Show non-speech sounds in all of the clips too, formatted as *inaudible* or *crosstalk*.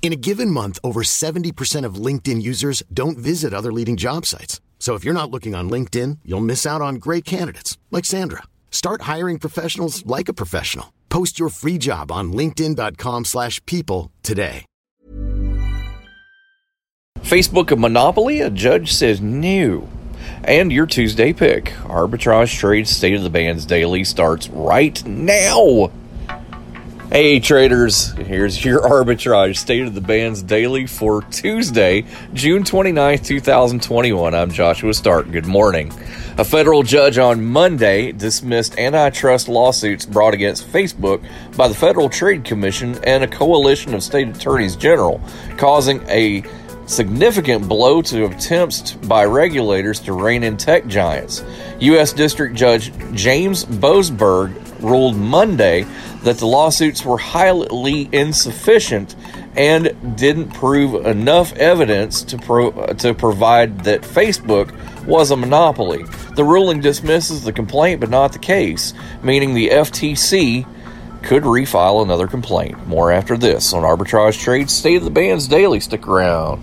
In a given month, over 70% of LinkedIn users don't visit other leading job sites. So if you're not looking on LinkedIn, you'll miss out on great candidates like Sandra. Start hiring professionals like a professional. Post your free job on linkedin.com/people today. Facebook a monopoly? A judge says no. And your Tuesday pick, Arbitrage Trade State of the Bands Daily starts right now. Hey traders, here's your *laughs* arbitrage state of the bands daily for Tuesday, June 29th, 2021. I'm Joshua Stark. Good morning. A federal judge on Monday dismissed antitrust lawsuits brought against Facebook by the Federal Trade Commission and a coalition of state attorneys general, causing a significant blow to attempts by regulators to rein in tech giants. U.S. District Judge James Boasberg ruled Monday that the lawsuits were highly insufficient and didn't prove enough evidence to pro- to provide that Facebook was a monopoly. The ruling dismisses the complaint but not the case, meaning the FTC could refile another complaint. More after this on Arbitrage Trade State of the Bands Daily. Stick around.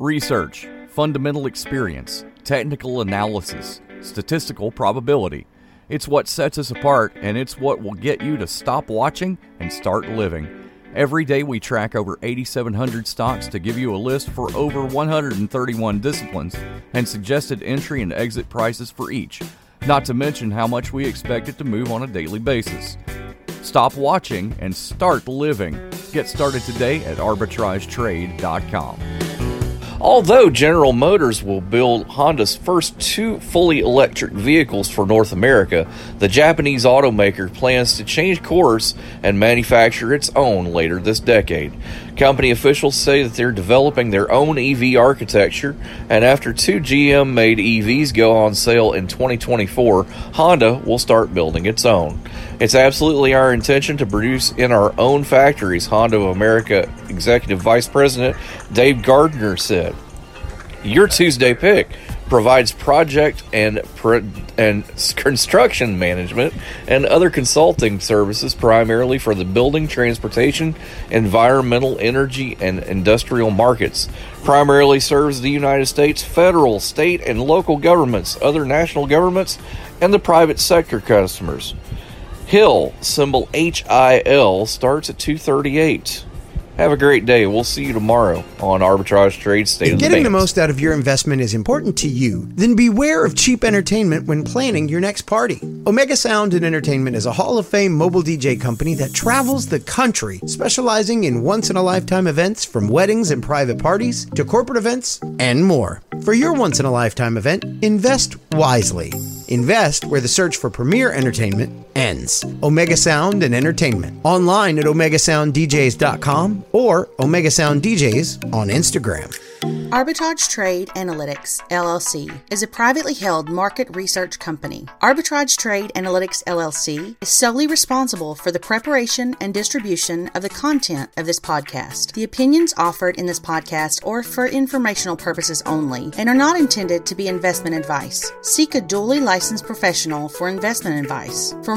Research, fundamental experience, technical analysis, statistical probability. It's what sets us apart, and it's what will get you to stop watching and start living. Every day, we track over 8,700 stocks to give you a list for over 131 disciplines and suggested entry and exit prices for each, not to mention how much we expect it to move on a daily basis. Stop watching and start living. Get started today at arbitragetrade.com. Although General Motors will build Honda's first two fully electric vehicles for North America, the Japanese automaker plans to change course and manufacture its own later this decade. Company officials say that they're developing their own EV architecture, and after two GM made EVs go on sale in 2024, Honda will start building its own. It's absolutely our intention to produce in our own factories, Honda of America Executive Vice President Dave Gardner said. Your Tuesday pick provides project and and construction management and other consulting services primarily for the building, transportation, environmental, energy, and industrial markets. Primarily serves the United States federal, state, and local governments, other national governments, and the private sector customers. Hill, symbol HIL, starts at 238. Have a great day. We'll see you tomorrow on Arbitrage Trade State If of the getting the most out of your investment is important to you, then beware of cheap entertainment when planning your next party. Omega Sound and Entertainment is a Hall of Fame mobile DJ company that travels the country, specializing in once in a lifetime events from weddings and private parties to corporate events and more. For your once in a lifetime event, invest wisely. Invest where the search for premier entertainment ends. Omega Sound and Entertainment. Online at omegasounddjs.com or Omega Sound DJs on Instagram. Arbitrage Trade Analytics LLC is a privately held market research company. Arbitrage Trade Analytics LLC is solely responsible for the preparation and distribution of the content of this podcast. The opinions offered in this podcast are for informational purposes only and are not intended to be investment advice. Seek a duly licensed professional for investment advice. For